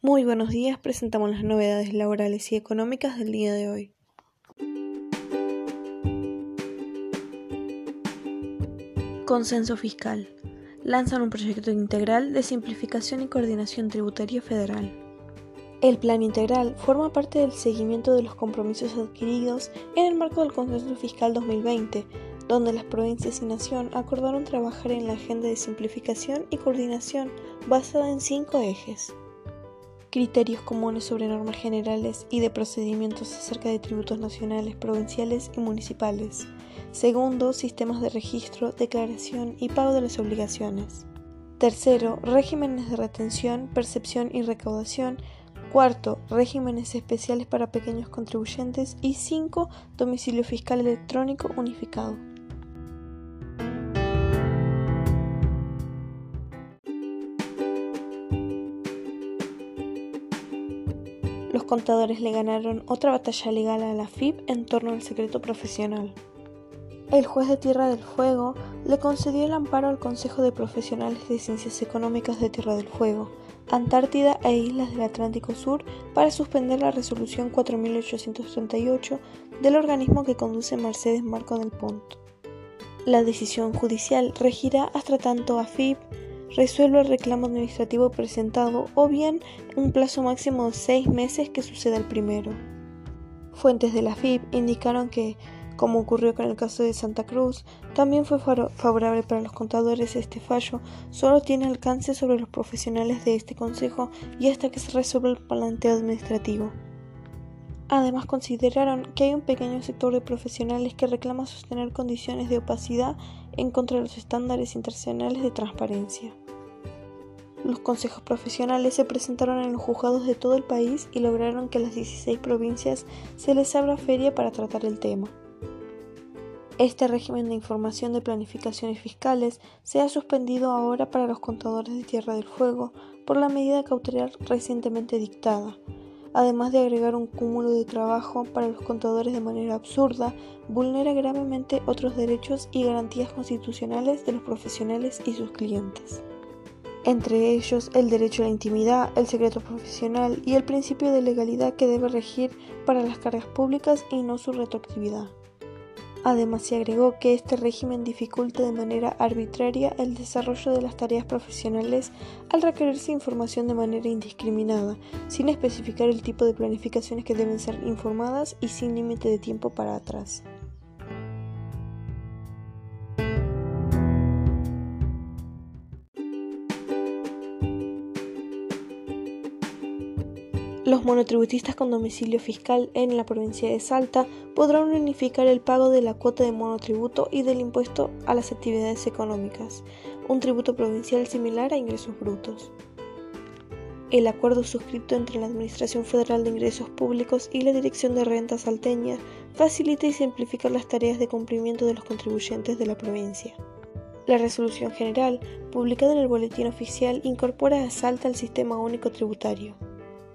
Muy buenos días, presentamos las novedades laborales y económicas del día de hoy. Consenso Fiscal. Lanzan un proyecto integral de simplificación y coordinación tributaria federal. El Plan Integral forma parte del seguimiento de los compromisos adquiridos en el marco del Consenso Fiscal 2020, donde las provincias y nación acordaron trabajar en la agenda de simplificación y coordinación basada en cinco ejes criterios comunes sobre normas generales y de procedimientos acerca de tributos nacionales, provinciales y municipales. Segundo, sistemas de registro, declaración y pago de las obligaciones. Tercero, regímenes de retención, percepción y recaudación. Cuarto, regímenes especiales para pequeños contribuyentes. Y cinco, domicilio fiscal electrónico unificado. Contadores le ganaron otra batalla legal a la FIP en torno al secreto profesional. El juez de Tierra del Fuego le concedió el amparo al Consejo de Profesionales de Ciencias Económicas de Tierra del Fuego, Antártida e Islas del Atlántico Sur para suspender la resolución 4838 del organismo que conduce Mercedes Marco del Pont. La decisión judicial regirá hasta tanto a FIP resuelva el reclamo administrativo presentado o bien un plazo máximo de seis meses que suceda el primero. Fuentes de la FIP indicaron que, como ocurrió con el caso de Santa Cruz, también fue favorable para los contadores este fallo, solo tiene alcance sobre los profesionales de este consejo y hasta que se resuelva el planteo administrativo. Además consideraron que hay un pequeño sector de profesionales que reclama sostener condiciones de opacidad en contra de los estándares internacionales de transparencia. Los consejos profesionales se presentaron en los juzgados de todo el país y lograron que a las 16 provincias se les abra feria para tratar el tema. Este régimen de información de planificaciones fiscales se ha suspendido ahora para los contadores de Tierra del Fuego por la medida cautelar recientemente dictada, además de agregar un cúmulo de trabajo para los contadores de manera absurda, vulnera gravemente otros derechos y garantías constitucionales de los profesionales y sus clientes. Entre ellos el derecho a la intimidad, el secreto profesional y el principio de legalidad que debe regir para las cargas públicas y no su retroactividad. Además, se agregó que este régimen dificulta de manera arbitraria el desarrollo de las tareas profesionales al requerirse información de manera indiscriminada, sin especificar el tipo de planificaciones que deben ser informadas y sin límite de tiempo para atrás. Los monotributistas con domicilio fiscal en la provincia de Salta podrán unificar el pago de la cuota de monotributo y del impuesto a las actividades económicas, un tributo provincial similar a ingresos brutos. El acuerdo suscrito entre la Administración Federal de Ingresos Públicos y la Dirección de Rentas Salteña facilita y simplifica las tareas de cumplimiento de los contribuyentes de la provincia. La resolución general, publicada en el Boletín Oficial, incorpora a Salta al Sistema Único Tributario.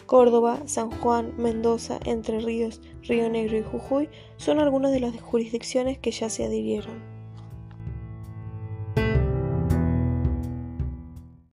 Córdoba, San Juan, Mendoza, Entre Ríos, Río Negro y Jujuy son algunas de las jurisdicciones que ya se adhirieron.